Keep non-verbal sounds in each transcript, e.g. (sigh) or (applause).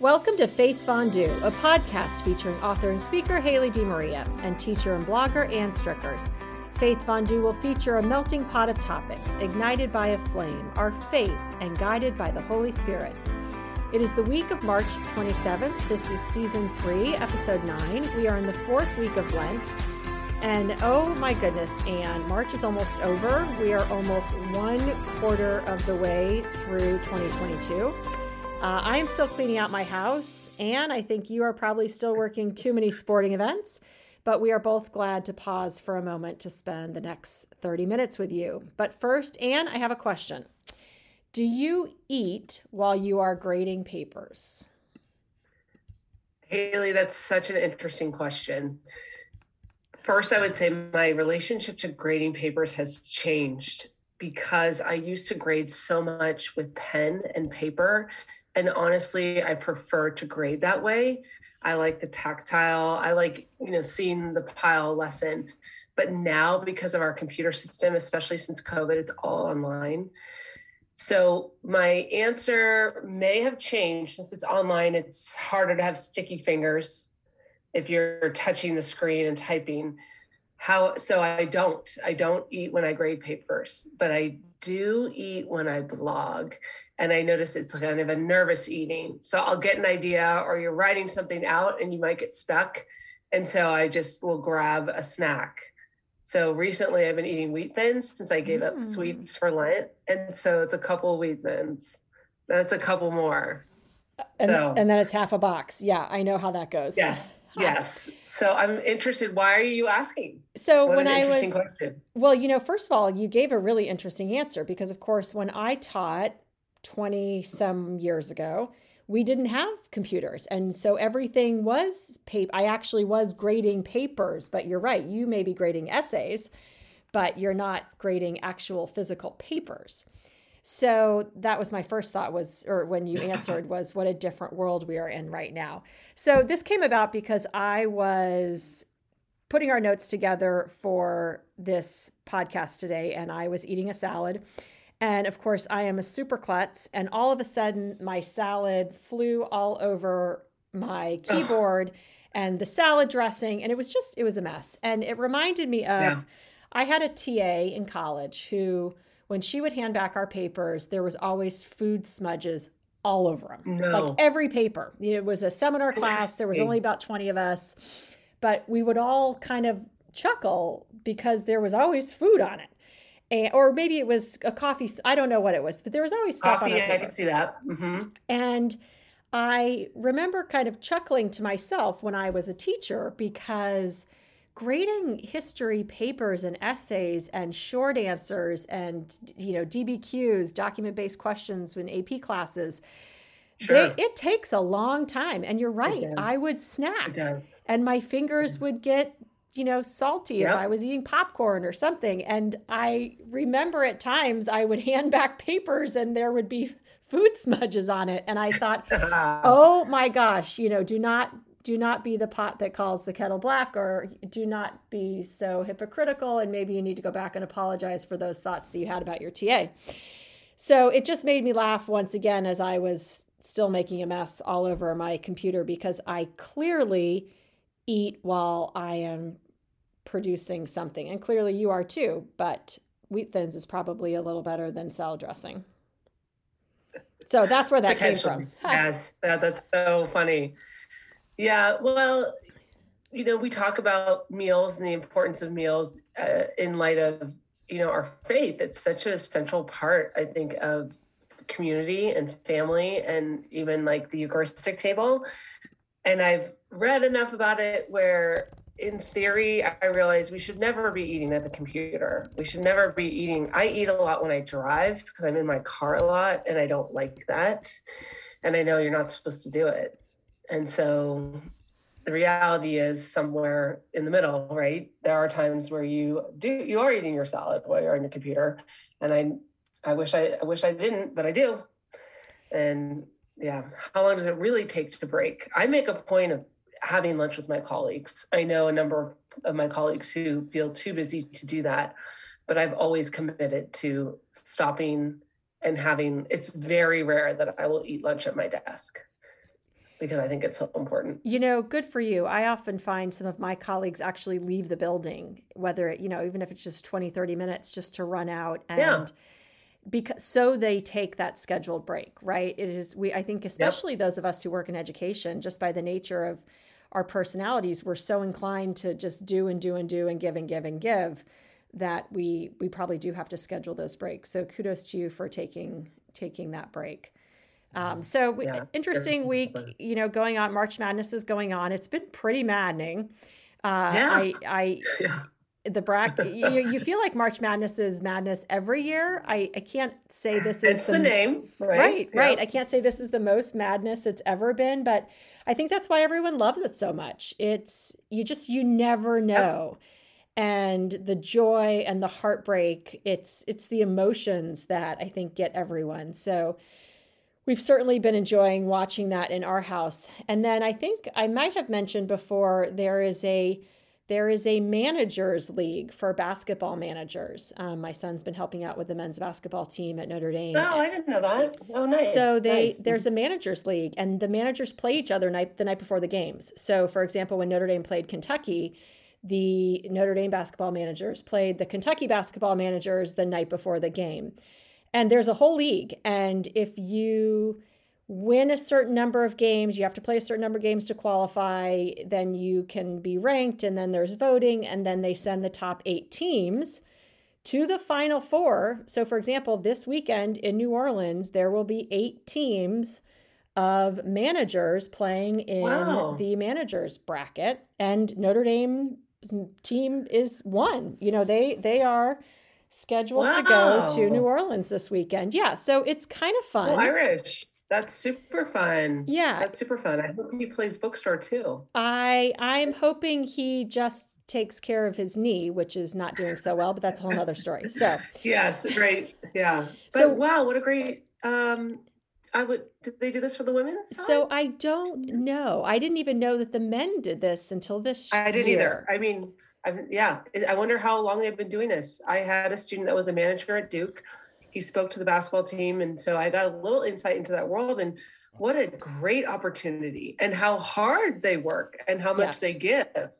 Welcome to Faith Fondue, a podcast featuring author and speaker Haley DeMaria and teacher and blogger Anne Stricherz. Faith Fondue will feature a melting pot of topics, ignited by a flame, our faith, and guided by the Holy Spirit. It is the week of March 27th. This is season three, episode nine. We are in the fourth week of Lent. And oh my goodness, Anne, March is almost over. We are almost one quarter of the way through 2022. Uh, I am still cleaning out my house, and I think you are probably still working too many sporting events, but we are both glad to pause for a moment to spend the next 30 minutes with you. But first, Anne, I have a question. Do you eat while you are grading papers? Haley, that's such an interesting question. First, I would say my relationship to grading papers has changed because I used to grade so much with pen and paper and honestly i prefer to grade that way. I like the tactile. I like you know seeing the pile lesson but now because of our computer system especially since covid it's all online. So my answer may have changed. Since it's online it's harder to have sticky fingers if you're touching the screen and typing how so i don't i don't eat when i grade papers but i do eat when i blog and I notice it's kind of a nervous eating. So I'll get an idea, or you're writing something out and you might get stuck. And so I just will grab a snack. So recently I've been eating wheat thins since I gave mm. up sweets for Lent. And so it's a couple wheat thins. That's a couple more. And, so, and then it's half a box. Yeah, I know how that goes. Yes. Yes. So I'm interested. Why are you asking? So what when I was, question. well, you know, first of all, you gave a really interesting answer because, of course, when I taught 20 some years ago, we didn't have computers. And so everything was paper. I actually was grading papers, but you're right. You may be grading essays, but you're not grading actual physical papers. So that was my first thought was or when you answered was what a different world we are in right now. So this came about because I was putting our notes together for this podcast today and I was eating a salad and of course, I am a super klutz. And all of a sudden, my salad flew all over my keyboard Ugh. and the salad dressing. And it was just, it was a mess. And it reminded me of, yeah. I had a TA in college who, when she would hand back our papers, there was always food smudges all over them. No. Like every paper. It was a seminar class. There was only about 20 of us. But we would all kind of chuckle because there was always food on it and, or maybe it was a coffee. I don't know what it was, but there was always stuff coffee, on it. I can see that. Mm-hmm. And I remember kind of chuckling to myself when I was a teacher because grading history papers and essays and short answers and you know DBQs, document based questions in AP classes. Sure. They, it takes a long time, and you're right. I would snack, and my fingers would get you know, salty yep. if I was eating popcorn or something. And I remember at times I would (laughs) hand back papers and there would be food smudges on it. And I thought, (laughs) oh my gosh, you know, do not do not be the pot that calls the kettle black or do not be so hypocritical and maybe you need to go back and apologize for those thoughts that you had about your TA. So it just made me laugh once again as I was still making a mess all over my computer because I clearly eat while I am producing something. And clearly you are too, but wheat thins is probably a little better than salad dressing. So that's where that came from. (laughs) Yes, that, that's so funny. Yeah, well, you know, we talk about meals and the importance of meals uh, in light of, you know, our faith. It's such a central part, I think, of community and family and even like the Eucharistic table. And I've read enough about it where in theory, I realize we should never be eating at the computer. We should never be eating. I eat a lot when I drive because I'm in my car a lot and I don't like that. And I know you're not supposed to do it. And so the reality is somewhere in the middle, right? There are times where you do you are eating your salad while you're on your computer. And I I wish I I wish I didn't, but I do. And yeah, how long does it really take to break? I make a point of having lunch with my colleagues. I know a number of my colleagues who feel too busy to do that, but I've always committed to stopping and having it's very rare that I will eat lunch at my desk. Because I think it's so important. You know, good for you. I often find some of my colleagues actually leave the building, whether, it, you know, even if it's just 20, 30 minutes just to run out and yeah. because so they take that scheduled break, right? It is we I think especially yep. those of us who work in education just by the nature of our personalities, we're so inclined to just do and do and do and give and give and give that we we probably do have to schedule those breaks. So kudos to you for taking taking that break. Um, so yeah, interesting week, you know, going on. March Madness is going on. It's been pretty maddening. Uh, yeah. I, I, (laughs) yeah. the bracket. you, you (laughs) feel like March Madness is madness every year. I, I can't say this is it's the, the name, right? Right, yeah. right. I can't say this is the most madness it's ever been, but I think that's why everyone loves it so much. It's you just you never know. And the joy and the heartbreak, it's it's the emotions that I think get everyone. So we've certainly been enjoying watching that in our house. And then I think I might have mentioned before there is a there is a managers league for basketball managers. Um, my son's been helping out with the men's basketball team at Notre Dame. Oh, I didn't know that. Oh, nice. So they nice. there's a managers league, and the managers play each other night the night before the games. So, for example, when Notre Dame played Kentucky, the Notre Dame basketball managers played the Kentucky basketball managers the night before the game and there's a whole league. And if you win a certain number of games you have to play a certain number of games to qualify then you can be ranked and then there's voting and then they send the top eight teams to the final four. So for example this weekend in new orleans there will be eight teams of managers playing in wow. the managers bracket and notre dame team is one. You know they they are scheduled wow. to go to New Orleans this weekend. Yeah, so it's kind of fun. Oh, Irish. That's super fun. Yeah. That's super fun. I hope he plays bookstore too. I I'm hoping he just takes care of his knee, which is not doing so well, but that's a whole other story. So (laughs) yes, great. Yeah. But so wow, what a great um I would did they do this for the women's side? So I don't know. I didn't even know that the men did this until this I didn't year. either. I mean, I've, yeah, I wonder how long they've been doing this. I had a student that was a manager at Duke. He spoke to the basketball team, and so I got a little insight into that world. And what a great opportunity, and how hard they work, and how much yes. they give.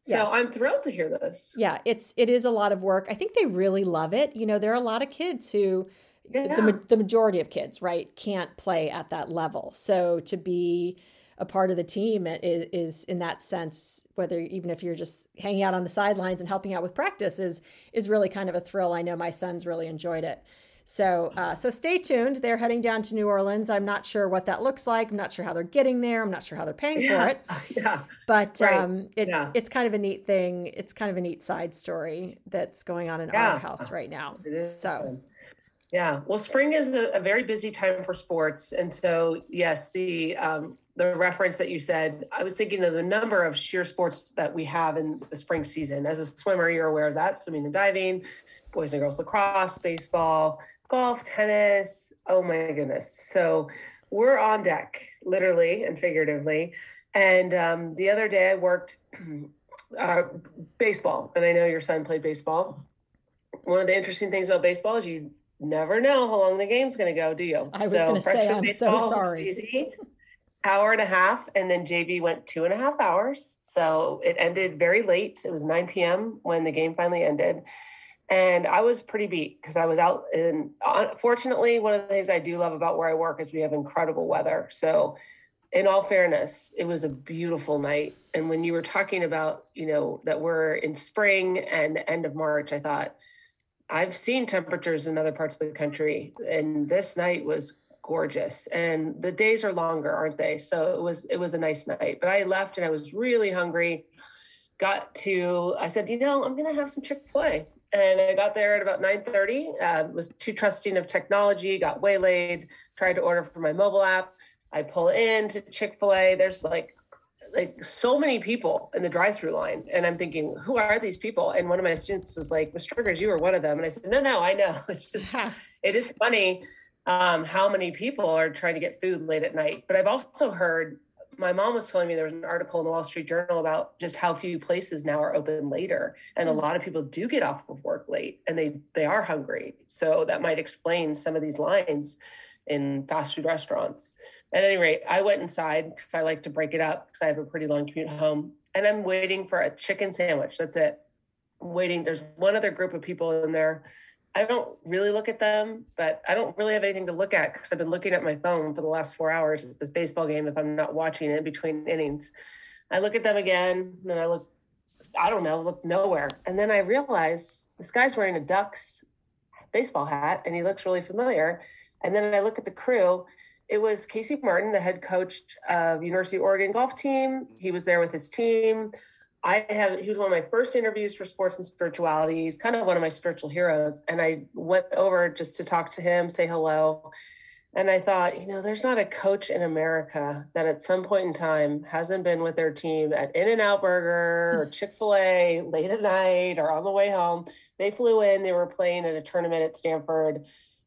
So yes. I'm thrilled to hear this. Yeah, it's it is a lot of work. I think they really love it. You know, there are a lot of kids who yeah. the the majority of kids, right, can't play at that level. So to be a part of the team is, is in that sense whether even if you're just hanging out on the sidelines and helping out with practice is is really kind of a thrill. I know my sons really enjoyed it. So uh, so stay tuned. They're heading down to new orleans. I'm not sure what that looks like. I'm not sure how they're getting there. I'm not sure how they're paying yeah. for it. (laughs) Yeah. But right. um, it, yeah. it's kind of a neat thing. It's kind of a neat side story that's going on in yeah. our house right now. So yeah well spring is a, a, very busy time for sports and so yes the um, the reference that you said, I was thinking of the number of sheer sports that we have in the spring season. As a swimmer, you're aware of that swimming and diving, boys and girls lacrosse, baseball, golf, tennis. Oh my goodness. So we're on deck, literally and figuratively. And um, the other day I worked (clears throat) uh, baseball, and I know your son played baseball. One of the interesting things about baseball is you never know how long the game's going to go, do you? I was so going to say, I'm so sorry hour and a half, and then JV went two and a half hours. So it ended very late. It was 9 p.m. when the game finally ended. And I was pretty beat because I was out. And uh, fortunately, one of the things I do love about where I work is we have incredible weather. So, in all fairness, it was a beautiful night. And when you were talking about, you know, that we're in spring and the end of March, I thought, I've seen temperatures in other parts of the country, and this night was gorgeous. And the days are longer aren't they? So it was it was a nice night. But i left and i was really hungry. Got to i said you know i'm gonna have some chick-fil-a. And i got there at about 9 30 uh, was too trusting of technology got waylaid tried to order from my mobile app. I pull in to chick-fil-a. There's like like so many people in the drive-through line and i'm thinking who are these people and one of my students was like mr triggers you were one of them and i said no no i know (laughs) it's just it is funny um, how many people are trying to get food late at night. But I've also heard my mom was telling me there was an article in the Wall Street Journal about just how few places now are open later, and mm-hmm. a lot of people do get off of work late, and they they are hungry. So that might explain some of these lines. In fast food restaurants. At any rate, I went inside because I like to break it up because I have a pretty long commute home. And I'm waiting for a chicken sandwich. That's it. I'm waiting. There's one other group of people in there. I don't really look at them, but I don't really have anything to look at because I've been looking at my phone for the last four hours at this baseball game if I'm not watching it between innings. I look at them again, and then I look, I don't know, look nowhere. And then I realize this guy's wearing a Ducks baseball hat and he looks really familiar. And then I look at the crew. It was Casey Martin, the head coach of University of Oregon golf team. He was there with his team. I have he was one of my first interviews for sports and spirituality. He's kind of one of my spiritual heroes. And I went over just to talk to him, say hello. And I thought, you know, there's not a coach in America that at some point in time hasn't been with their team at In N Out Burger or hmm. Chick fil A late at night or on the way home. They flew in, they were playing at a tournament at Stanford.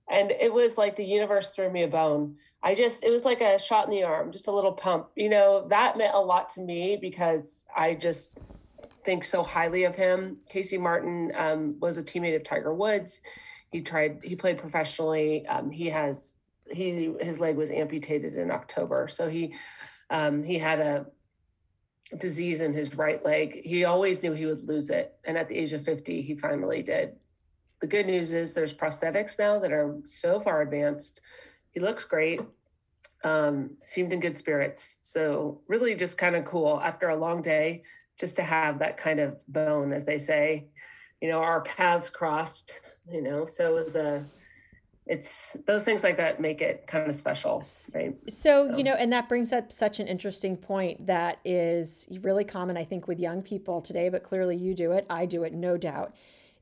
And it was like the universe threw me a bone. I just, it was like a shot in the arm, just a little pump. You know, that meant a lot to me because I just think so highly of him. Casey Martin um, was a teammate of Tiger Woods. He tried, he played professionally. Um, he has he his leg was amputated in October. So he um, he had a disease in his right leg. He always knew he would lose it, and at the age of 50, he finally did. The good news is there's prosthetics now that are so far advanced. He looks great. Um, seemed in good spirits. So really just kind of cool after a long day just to have that kind of bone, as they say. You know, our paths crossed, you know, so it was a it's those things like that make it kind of special right so, so, you know and that brings up such an interesting point that is really common i think with young people today but clearly you do it i do it no doubt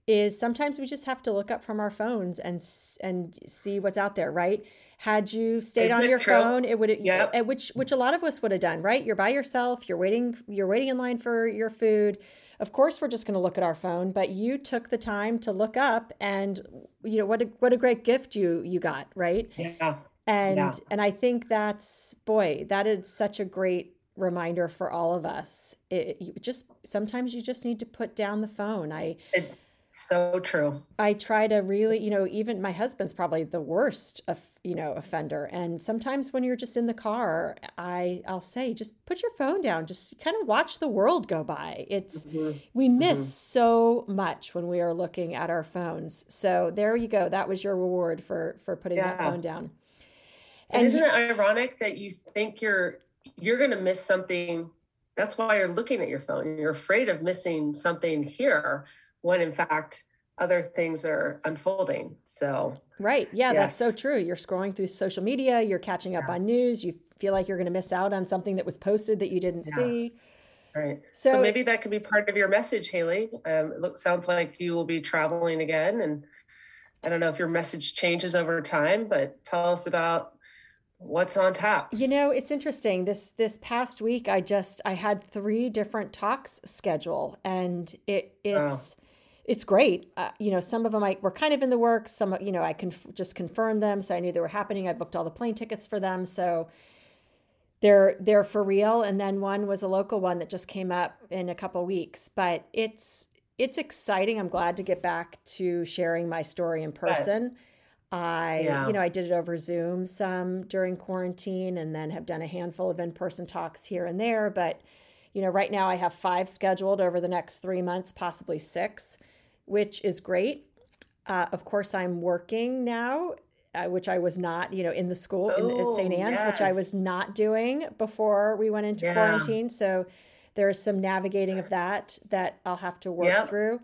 is sometimes we just have to look up from our phones and and see what's out there right? Had you stayed Isn't on your true? phone it would yeah which which a lot of us would have done right? You're by yourself you're waiting you're waiting in line for your food. Of course we're just going to look at our phone but you took the time to look up and you know what a what a great gift you you got right? Yeah. And yeah. and i think that's boy that is such a great reminder for all of us. It, just sometimes you just need to put down the phone. I it, so true. I try to really, you know, even my husband's probably the worst of, you know, offender. And sometimes when you're just in the car, I I'll say just put your phone down, just kind of watch the world go by. It's mm-hmm. we miss mm-hmm. so much when we are looking at our phones. So there you go. That was your reward for for putting yeah. that phone down. And, and isn't it ironic that you think you're you're going to miss something that's why you're looking at your phone. You're afraid of missing something here when in fact other things are unfolding. So, right. Yeah, yes. that's so true. You're scrolling through social media, you're catching up yeah. on news, you feel like you're going to miss out on something that was posted that you didn't yeah. see. Right. So, so, maybe that could be part of your message, Haley. Um, it looks, sounds like you will be traveling again. And I don't know if your message changes over time, but tell us about what's on tap you know it's interesting this this past week i just i had three different talks schedule and it it's it's great. Uh, you know, some of them I were kind of in the works. Some, you know, I can conf- just confirmed them, so I knew they were happening. I booked all the plane tickets for them, so they're they're for real. And then one was a local one that just came up in a couple weeks. But it's it's exciting. I'm glad to get back to sharing my story in person. I, yeah. you know, I did it over Zoom some during quarantine, and then have done a handful of in person talks here and there. But you know, right now I have five scheduled over the next three months, possibly six which is great. Uh, of course, I'm working now, uh, which I was not, you know, in the school oh, in, at St. Anne's, yes. which I was not doing before we went into yeah. quarantine. So there's some navigating of that that I'll have to work yep. through.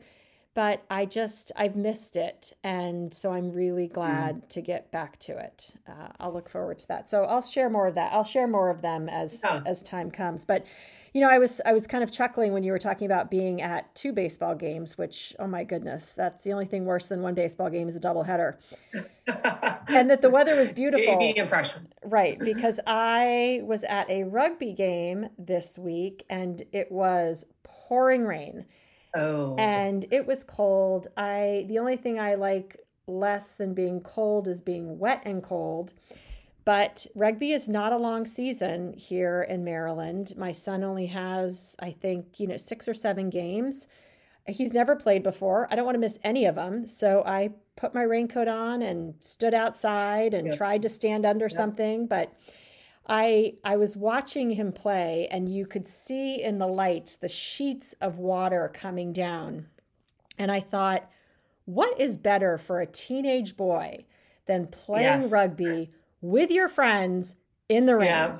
But I just, I've missed it. And so I'm really glad mm. to get back to it. Uh, I'll look forward to that. So I'll share more of that. I'll share more of them as, yeah. as time comes. But you know, I was I was kind of chuckling when you were talking about being at two baseball games, which oh my goodness, that's the only thing worse than one baseball game is a doubleheader. (laughs) and that the weather was beautiful. impression. Right, (laughs) because I was at a rugby game this week and it was pouring rain. Oh. And it was cold. I the only thing I like less than being cold is being wet and cold. But rugby is not a long season here in Maryland. My son only has, I think, you know, six or seven games. He's never played before. I don't want to miss any of them. So I put my raincoat on and stood outside and tried to stand under something. But I I was watching him play and you could see in the lights the sheets of water coming down. And I thought, what is better for a teenage boy than playing yes. rugby with your friends in the rain? Yeah.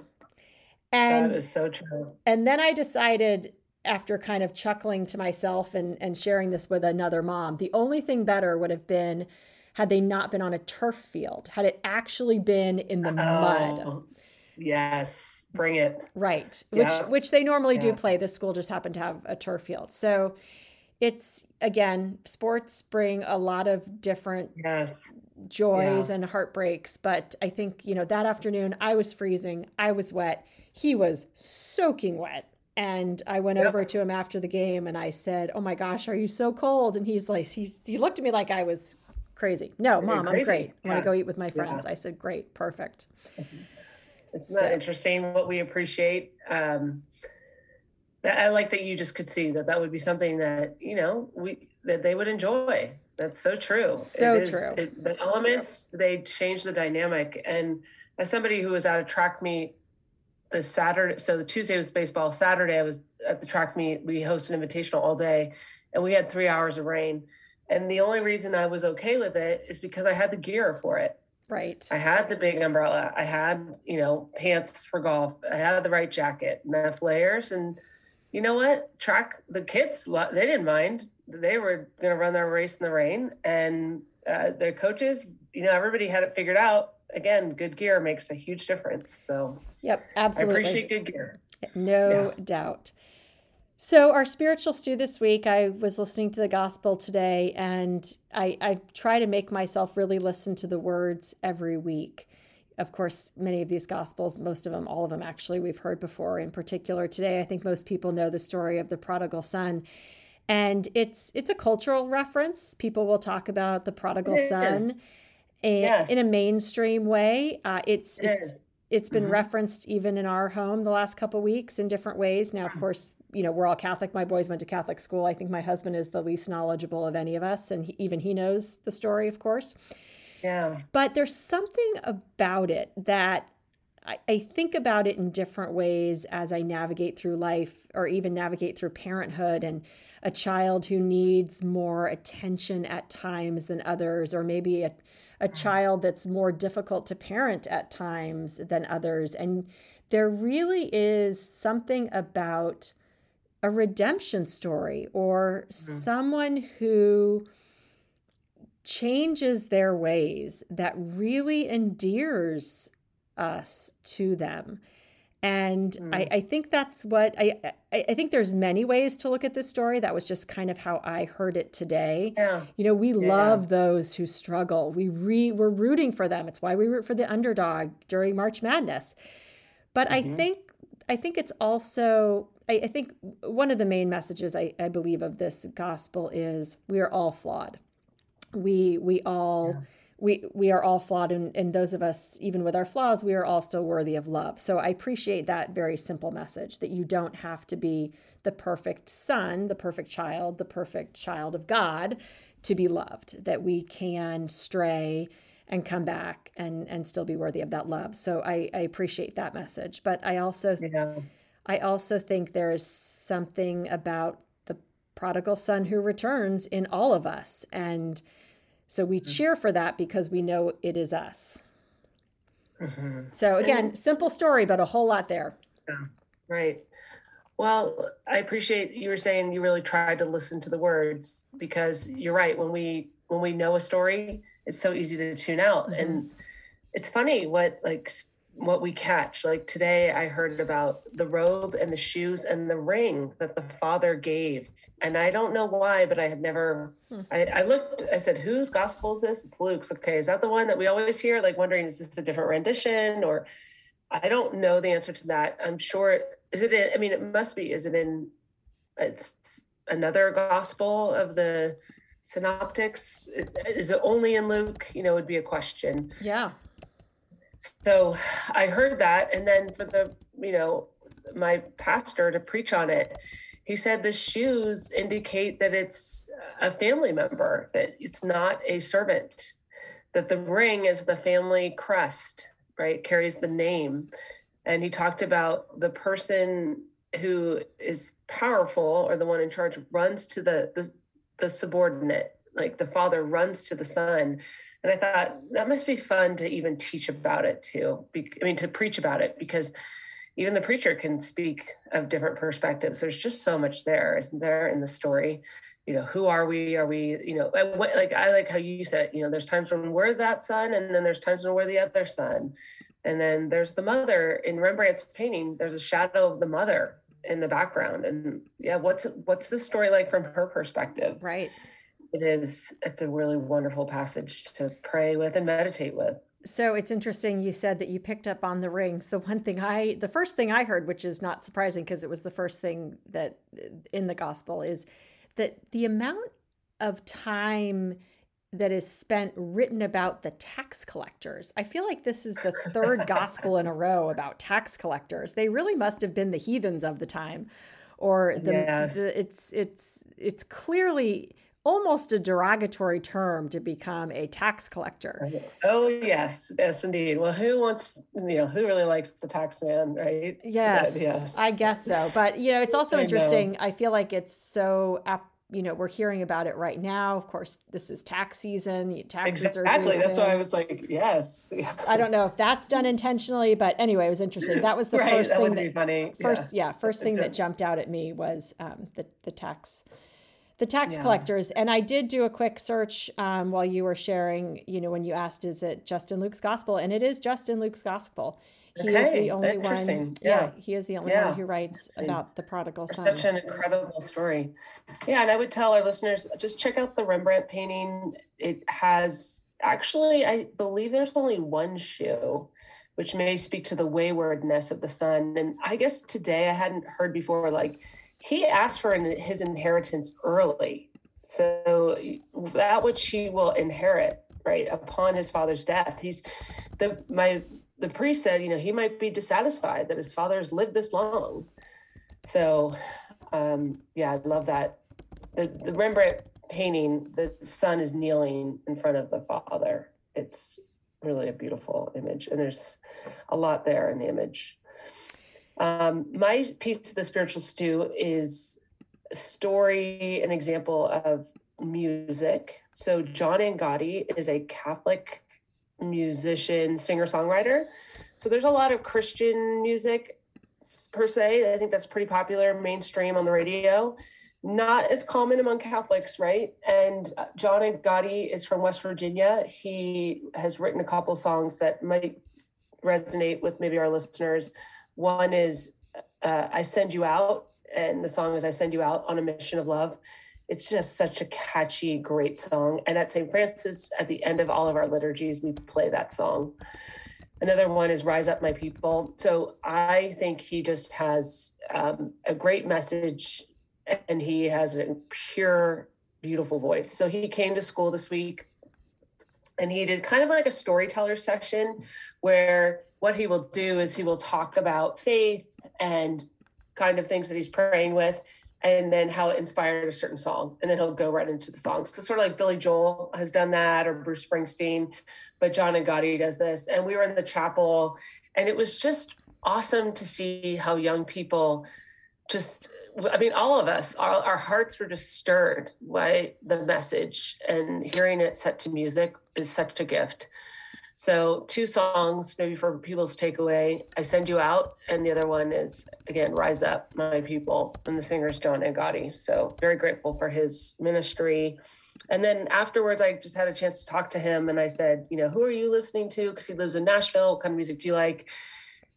And that is so true. And then I decided after kind of chuckling to myself and, and sharing this with another mom, the only thing better would have been had they not been on a turf field, had it actually been in the oh, mud. Yes, bring it. Right. Yeah. Which which they normally yeah. do play. The school just happened to have a turf field. So it's again, sports bring a lot of different yes. joys yeah. and heartbreaks. But I think, you know, that afternoon I was freezing, I was wet, he was soaking wet. And I went yep. over to him after the game and I said, Oh my gosh, are you so cold? And he's like, he's, he looked at me like I was crazy. No, You're mom, crazy. I'm great. I want to go eat with my friends. I said, Great, perfect. Mm-hmm. It's not so. interesting what we appreciate. Um, I like that you just could see that that would be something that, you know, we, that they would enjoy. That's so true. So is, true. It, the elements, they change the dynamic. And as somebody who was at a track meet the Saturday, so the Tuesday was baseball. Saturday, I was at the track meet. We hosted an invitational all day, and we had three hours of rain. And the only reason I was okay with it is because I had the gear for it. Right. I had the big umbrella. I had, you know, pants for golf. I had the right jacket, enough layers. And you know what? Track the kids, they didn't mind. They were going to run their race in the rain. And uh, their coaches, you know, everybody had it figured out again, good gear makes a huge difference. So, yep, absolutely. I appreciate good gear. No yeah. doubt. So, our spiritual stew this week, I was listening to the gospel today, and I, I try to make myself really listen to the words every week. Of course, many of these gospels, most of them, all of them actually, we've heard before. In particular, today, I think most people know the story of the prodigal son and it's it's a cultural reference people will talk about the prodigal son and yes. in a mainstream way. Uh, it's it it's is. It's been mm-hmm. referenced even in our home the last couple weeks in different ways. Now, of course, you know we're all Catholic. My boys went to Catholic school. I think my husband is the least knowledgeable of any of us, and he, even he knows the story, of course. Yeah. But there's something about it that I, I think about it in different ways as I navigate through life or even navigate through parenthood and a child who needs more attention at times than others, or maybe a, a child that's more difficult to parent at times than others. And there really is something about a redemption story or mm-hmm. someone who changes their ways that really endears us to them and mm. I, I, think that's what I, I think there's many ways to look at this story that was just kind of how i heard it today yeah. you know we yeah. love those who struggle we re, we're rooting for them it's why we root for the underdog during march madness but mm-hmm. i think i think it's also I, I, think one of the main messages I, I believe of this gospel is we are all flawed we we all yeah we we are all flawed and, and those of us even with our flaws we are all still worthy of love. So i appreciate that very simple message that you don't have to be the perfect son the perfect child the perfect child of god to be loved that we can stray and come back and and still be worthy of that love. So i i appreciate that message. But i also yeah. i also think there is something about the prodigal son who returns in all of us. And so we mm-hmm. cheer for that because we know it is us. Mm-hmm. So again, simple story, but a whole lot there. Yeah, right. Well, I appreciate you were saying you really tried to listen to the words because you're right. When we when we know a story, it's so easy to tune out. Mm-hmm. And it's funny what like what we catch. Like today, I heard about the robe and the shoes and the ring that the father gave. And I don't know why, but I had never, hmm. I, I, looked, I said, whose gospel is this? It's Luke's. Okay. Is that the one that we always hear? Like wondering, is this a different rendition? Or I don't know the answer to that. I'm sure, is it, in, I mean, it must be, is it in it's another gospel of the synoptics? Is it only in Luke? You know, would be a question. Yeah so I heard that. And then for the, you know, my pastor to preach on it, he said the shoes indicate that it's a family member, that it's not a servant, that the ring is the family crest, right? Carries the name. And he talked about the person who is powerful or the one in charge runs to the, the, the subordinate, like the father runs to the son. And I thought that must be fun to even teach about it too. Be, I mean, to preach about it because even the preacher can speak of different perspectives. There's just so much there, isn't there, in the story? You know, who are we? Are we, you know, what, like I like how you said, you know, there's times when we're that son, and then there's times when we're the other son. And then there's the mother in Rembrandt's painting, there's a shadow of the mother in the background. And yeah, what's what's the story like from her perspective? Right. It is, it's a really wonderful passage to pray with and meditate with. So it's interesting you said that you picked up on the rings. The one thing I, the first thing I heard, which is not surprising because it was the first thing that in the gospel, is that the amount of time that is spent written about the tax collectors. I feel like this is the third gospel in a row about tax collectors. They really must have been the heathens of the time or the, yes. the it's it's it's clearly almost a derogatory term to become a tax collector. Oh yes, yes indeed. Well, who wants you know who really likes the tax man, right? Yes, yes. I guess so. But you know, it's also interesting. Know. I feel like it's so you know we're hearing about it right now. Of course, this is tax season. Taxes exactly. are exactly. That's why I was like, yes. I don't know if that's done intentionally, but anyway, it was interesting. That was the right, first that thing that be funny. first yeah, yeah first thing that (laughs) jumped out at me was um, the the tax the tax yeah. collectors and i did do a quick search um, while you were sharing you know when you asked is it just in luke's gospel and it is just in luke's gospel he okay. is the only one yeah. yeah. he is the only yeah. one who writes about the prodigal son such an incredible story yeah and i would tell our listeners just check out the rembrandt painting it has actually i believe there's only one shoe which may speak to the waywardness of the son and i guess today i hadn't heard before like he asked for his inheritance early. So that which he will inherit, right, upon his father's death. He's the my the priest said, you know, he might be dissatisfied that his father has lived this long. So um, yeah, I love that. The the Rembrandt painting, the son is kneeling in front of the father. It's really a beautiful image. And there's a lot there in the image. Um, my piece of the spiritual stew is a story, an example of music. So John Angotti is a Catholic musician, singer, songwriter. So there's a lot of Christian music per se. I think that's pretty popular, mainstream on the radio. Not as common among Catholics, right? And uh, John Angotti is from West Virginia. He has written a couple songs that might resonate with maybe our listeners. One is uh, I Send You Out, and the song is I Send You Out on a Mission of Love. It's just such a catchy, great song. And at St. Francis, at the end of all of our liturgies, we play that song. Another one is Rise Up, My People. So I think he just has um, a great message and he has a pure, beautiful voice. So he came to school this week and he did kind of like a storyteller session where what he will do is he will talk about faith and kind of things that he's praying with and then how it inspired a certain song and then he'll go right into the songs so sort of like billy joel has done that or bruce springsteen but john Angotti does this. And we were in the chapel and it was just awesome to see how young people just i mean all of us our, our hearts were just stirred by the message and hearing it set to music is such a gift so two songs maybe for people's takeaway i send you out and the other one is again rise up my people and the singer is john Angotti. so very grateful for his ministry and then afterwards i just had a chance to talk to him and i said you know who are you listening to because he lives in nashville what kind of music do you like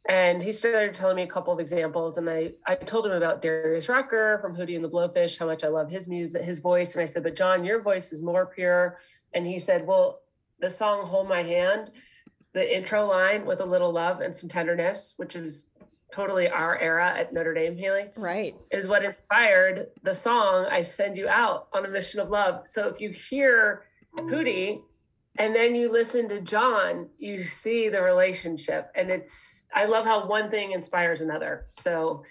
and he started telling me a couple of examples, and I, I told him about Darius Rucker from Hootie and the Blowfish, how much I love his music, his voice. And I said, but John, your voice is more pure. And he said, well, the song Hold My Hand, the intro line with a little love and some tenderness, which is totally our era at Notre Dame Haley. Right. Is what inspired the song I Send You Out on a Mission of Love. So if you hear Hootie and then you listen to John, you see the relationship. And it's, I love how one thing inspires another. So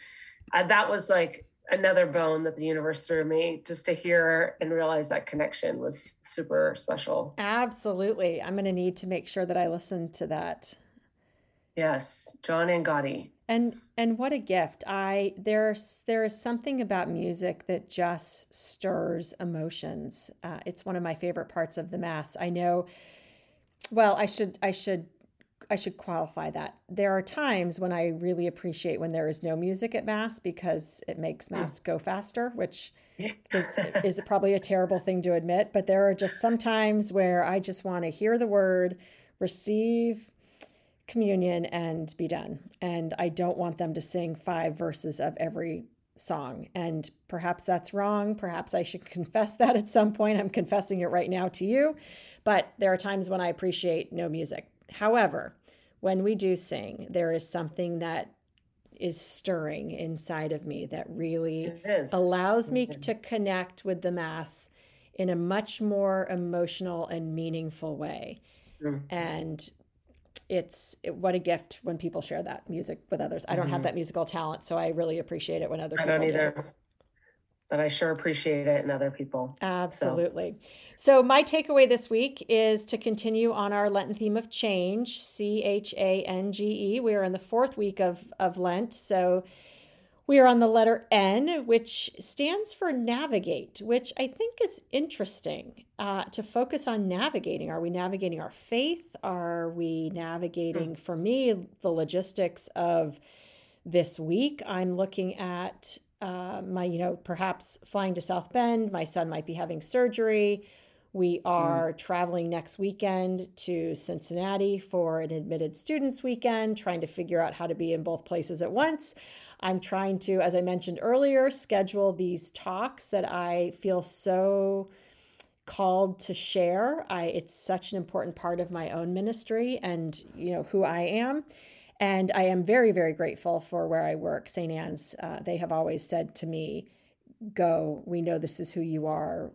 uh, that was like another bone that the universe threw me just to hear and realize that connection was super special. Absolutely. I'm going to need to make sure that I listen to that. Yes, John Angotti. And and what a gift. I there's there is something about music that just stirs emotions. Uh, it's one of my favorite parts of the mass. I know well, I should I should I should qualify that. There are times when I really appreciate when there is no music at mass because it makes hmm. mass go faster, which is (laughs) is probably a terrible thing to admit, but there are just some times where I just want to hear the word, receive communion and be done. And I don't want them to sing five verses of every song. And perhaps that's wrong. Perhaps I should confess that at some point. I'm confessing it right now to you. But there are times when I appreciate no music. However, when we do sing, there is something that is stirring inside of me that really allows me mm-hmm. to connect with the Mass in a much more emotional and meaningful way. Mm-hmm. And it's it, what a gift when people share that music with others. I don't mm-hmm. have that musical talent, so I really appreciate it when other people I don't either. Do but I sure appreciate it in other people. Absolutely. So. so, my takeaway this week is to continue on our Lenten theme of change, C H A N G E. We are in the fourth week of, of Lent. So, we are on the letter N, which stands for navigate, which I think is interesting uh, to focus on navigating. Are we navigating our faith? Are we navigating, mm. for me, the logistics of this week? I'm looking at uh, my, you know, perhaps flying to South Bend. My son might be having surgery. We are mm. traveling next weekend to Cincinnati for an admitted students weekend, trying to figure out how to be in both places at once. I'm trying to, as I mentioned earlier, schedule these talks that I feel so called to share. I it's such an important part of my own ministry and you know who I am. And I am very, very grateful for where I work, St. Anne's. Uh, they have always said to me, "Go. We know this is who you are.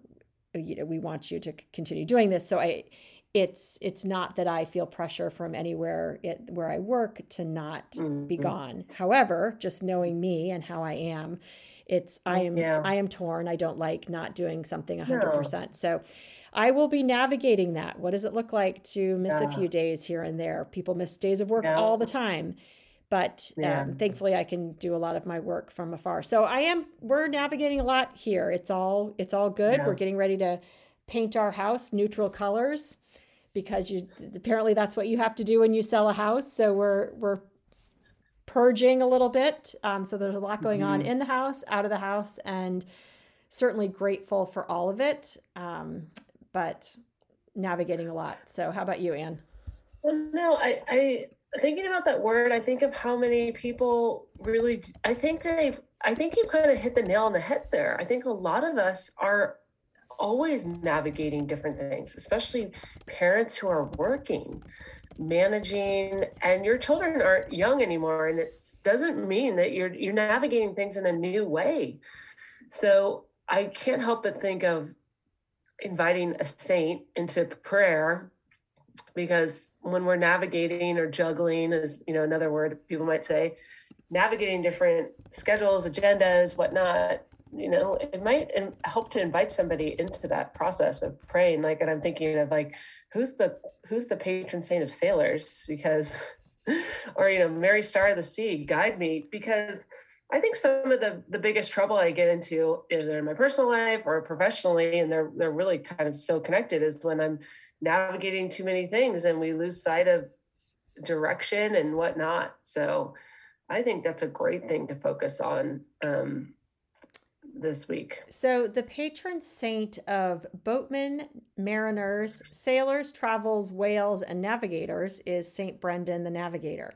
You know, we want you to continue doing this." So I, it's it's not that I feel pressure from anywhere it, where I work to not mm-hmm. be gone. However, just knowing me and how I am, it's I am yeah. I am torn. I don't like not doing something hundred no. percent. So I will be navigating that. What does it look like to miss yeah. a few days here and there? People miss days of work yeah. all the time. But yeah. um, thankfully, I can do a lot of my work from afar. So I am. We're navigating a lot here. It's all. It's all good. We're getting ready to paint our house neutral colors because you apparently that's what you have to do when you sell a house. So we're we're purging a little bit. Um, so there's a lot going mm-hmm. on in the house, out of the house, and certainly grateful for all of it. Um, but navigating a lot. So, how about you, Anne? Well, no, I, I thinking about that word. I think of how many people really. I think they've. I think you've kind of hit the nail on the head there. I think a lot of us are always navigating different things, especially parents who are working, managing, and your children aren't young anymore, and it doesn't mean that you're you're navigating things in a new way. So I can't help but think of inviting a saint into prayer because when we're navigating or juggling is you know another word people might say navigating different schedules agendas whatnot you know it might help to invite somebody into that process of praying. Like and i'm thinking of like who's the who's the patron saint of sailors? Because (laughs) or you know mary star of the sea guide me because I think some of the the biggest trouble I get into either in my personal life or professionally, and they're they're really kind of so connected, is when I'm navigating too many things and we lose sight of direction and whatnot. So I think that's a great thing to focus on um, this week. So the patron saint of boatmen, mariners, sailors, travels, whales, and navigators is Saint Brendan the Navigator.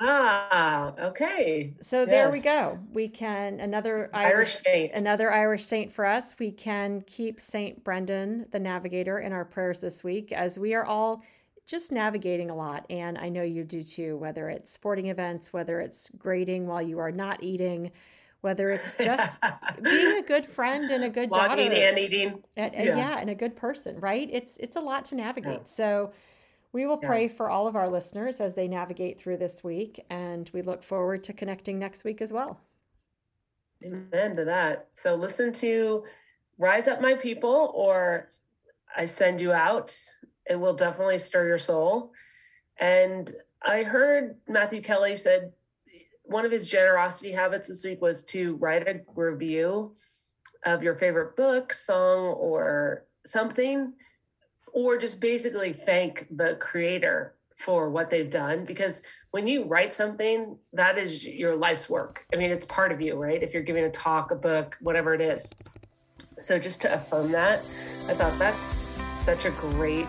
Ah, okay. So yes. there we go. We can another Irish, Irish, saint, another Irish saint for us. We can keep Saint Brendan the Navigator in our prayers this week as we are all just navigating a lot and I know you do too whether it's sporting events, whether it's grading while you are not eating, whether it's just (laughs) being a good friend and a good daughter and eating. And, yeah. yeah, and a good person, right? It's it's a lot to navigate. Yeah. So we will pray yeah. for all of our listeners as they navigate through this week, and we look forward to connecting next week as well. Amen to that. So listen to Rise Up My People or I Send You Out. It will definitely stir your soul. And I heard Matthew Kelly said one of his generosity habits this week was to write a review of your favorite book, song, or something, or just basically thank the creator for what they've done. Because when you write something, that is your life's work. I mean, it's part of you, right? If you're giving a talk, a book, whatever it is. So just to affirm that, I thought that's such a great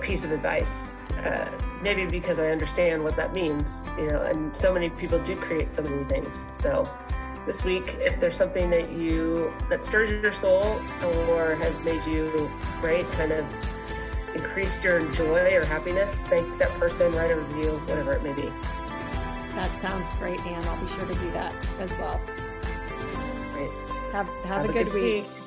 piece of advice. Uh, maybe because I understand what that means, you know, and so many people do create so many things. So this week, if there's something that you that stirs your soul or has made you great, kind of increased your joy or happiness, thank that person, write a review, whatever it may be. That sounds great, Anne. I'll be sure to do that as well. Great. Have have, have a, a, good, good week. week.